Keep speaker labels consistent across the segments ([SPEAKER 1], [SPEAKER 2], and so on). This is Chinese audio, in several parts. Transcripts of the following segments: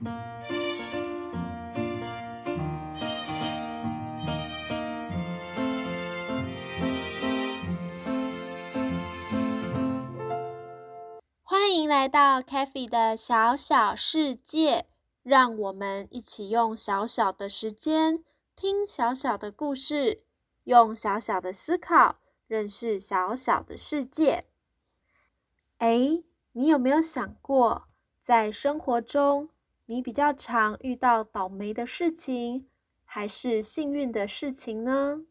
[SPEAKER 1] 欢迎来到 k a f e 的小小世界，让我们一起用小小的时间听小小的故事，用小小的思考认识小小的世界。哎，你有没有想过，在生活中，你比较常遇到倒霉的事情，还是幸运的事情呢？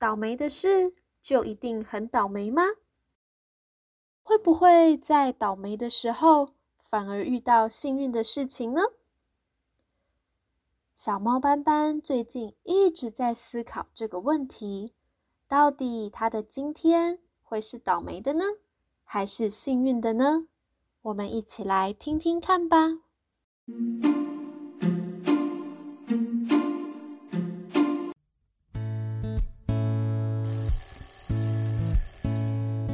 [SPEAKER 1] 倒霉的事就一定很倒霉吗？会不会在倒霉的时候，反而遇到幸运的事情呢？小猫斑斑最近一直在思考这个问题：到底它的今天会是倒霉的呢，还是幸运的呢？我们一起来听听看吧。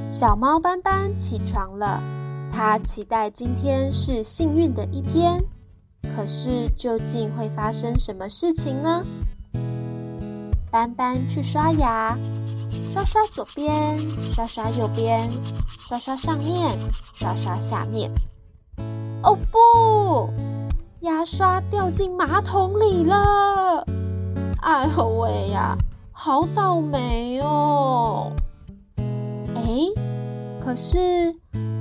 [SPEAKER 1] 小猫斑斑起床了，它期待今天是幸运的一天。可是究竟会发生什么事情呢？斑斑去刷牙，刷刷左边，刷刷右边，刷刷上面，刷刷下面。哦不，牙刷掉进马桶里了！哎呦喂呀，好倒霉哦！哎。可是，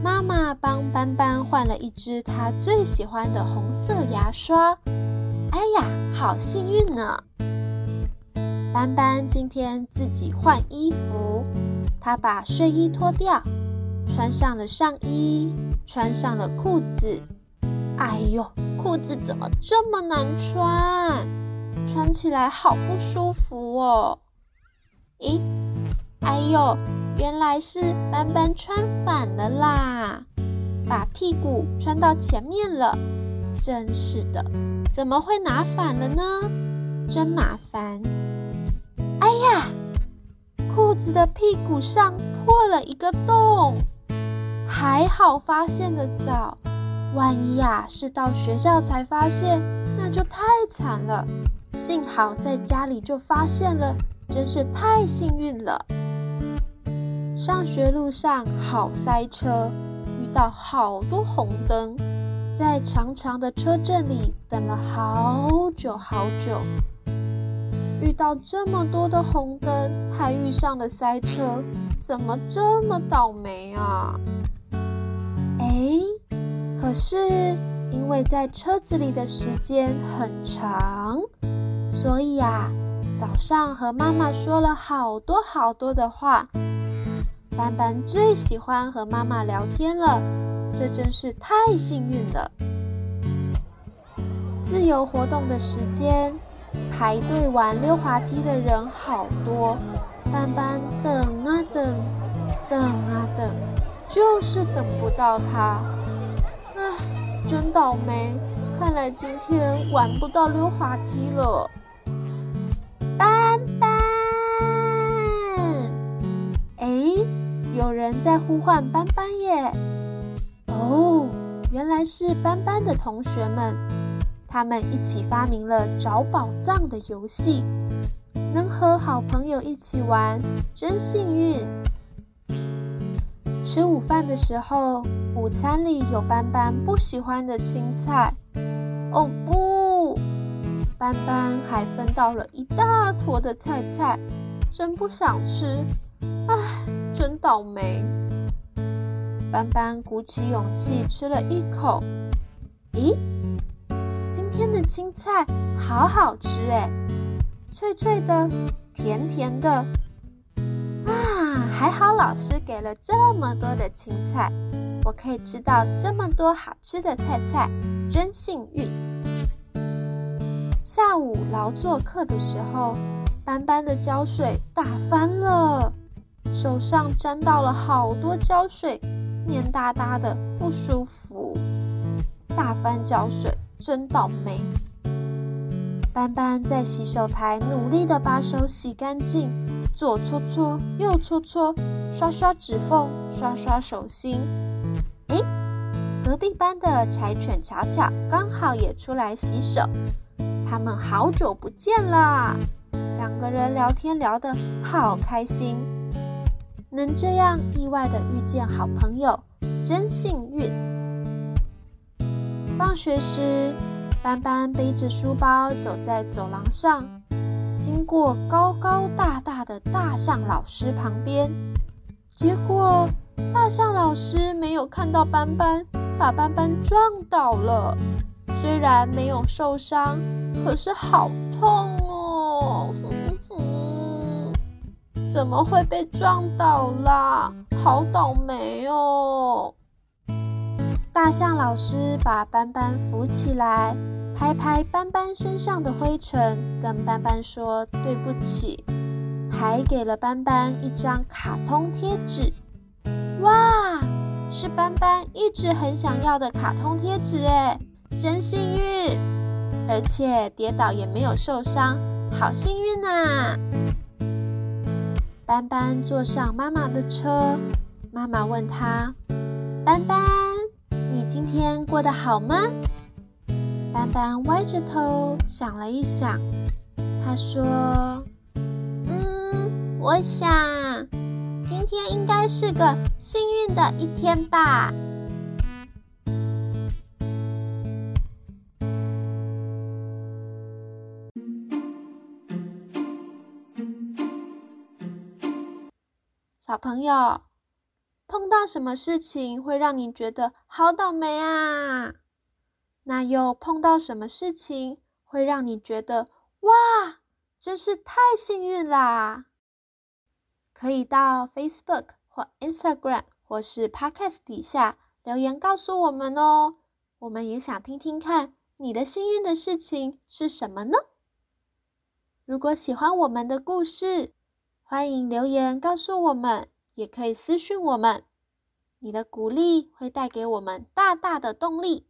[SPEAKER 1] 妈妈帮斑斑换了一支她最喜欢的红色牙刷。哎呀，好幸运呢！斑斑今天自己换衣服，她把睡衣脱掉，穿上了上衣，穿上了裤子。哎呦，裤子怎么这么难穿？穿起来好不舒服哦！咦，哎呦！原来是斑斑穿反了啦，把屁股穿到前面了。真是的，怎么会拿反了呢？真麻烦！哎呀，裤子的屁股上破了一个洞，还好发现的早。万一呀是到学校才发现，那就太惨了。幸好在家里就发现了，真是太幸运了。上学路上好塞车，遇到好多红灯，在长长的车阵里等了好久好久。遇到这么多的红灯，还遇上了塞车，怎么这么倒霉啊？哎，是因为在车子里的时间很长，所以啊，早上和妈妈说了好多好多的话。斑斑最喜欢和妈妈聊天了，这真是太幸运了。自由活动的时间，排队玩溜滑梯的人好多，斑斑等啊等，等啊等，就是等不到他。真倒霉，看来今天玩不到溜滑梯了。斑斑，哎有人在呼唤斑斑耶！哦，原来是斑斑的同学们，他们一起发明了找宝藏的游戏，能和好朋友一起玩，真幸运。吃午饭的时候，午餐里有斑斑不喜欢的青菜。哦不，斑斑还分到了一大坨的菜菜，真不想吃。唉。真倒霉！斑斑鼓起勇气吃了一口，咦，今天的青菜好好吃哎，脆脆的，甜甜的，还好老师给了这么多的青菜，我可以吃到这么多好吃的菜菜，真幸运。下午劳作课的时候，斑斑的胶水打翻了。手上沾到了好多胶水，黏哒哒的，不舒服。大翻胶水，真倒霉。斑斑在洗手台努力的把手洗干净，左搓搓，右搓搓，刷刷指缝，刷刷手心。哎，隔壁班的柴犬巧巧刚好也出来洗手，他们好久不见啦！两个人聊天聊得好开心，能这样意外的遇见好朋友，真幸运。放学时，班班背着书包走在走廊上，经过高高大大的大象老师旁边，结果大象老师没有看到班班，把班班撞倒了。虽然没有受伤，可是好痛哦！怎么会被撞倒啦？好倒霉哦！大象老师把斑斑扶起来，拍拍斑斑身上的灰尘，跟斑斑说对不起，还给了斑斑一张卡通贴纸。哇，是斑斑一直很想要的卡通贴纸哎，真幸运！而且跌倒也没有受伤，好幸运呐！斑斑坐上妈妈的车，妈妈问他：“斑斑，你今天过得好吗？”斑斑歪着头想了一想，他说：“嗯，我想今天应该是个幸运的一天吧。”小朋友，碰到什么事情会让你觉得好倒霉啊？那又碰到什么事情会让你觉得哇，真是太幸运啦？可以到 Facebook 或 Instagram 或是 Podcast 底下留言告诉我们哦。我们也想听听看你的幸运的事情是什么呢？如果喜欢我们的故事，欢迎留言告诉我们，也可以私讯我们。你的鼓励会带给我们大大的动力，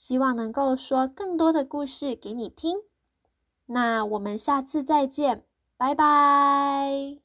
[SPEAKER 1] 希望能够说更多的故事给你听。那我们下次再见拜拜。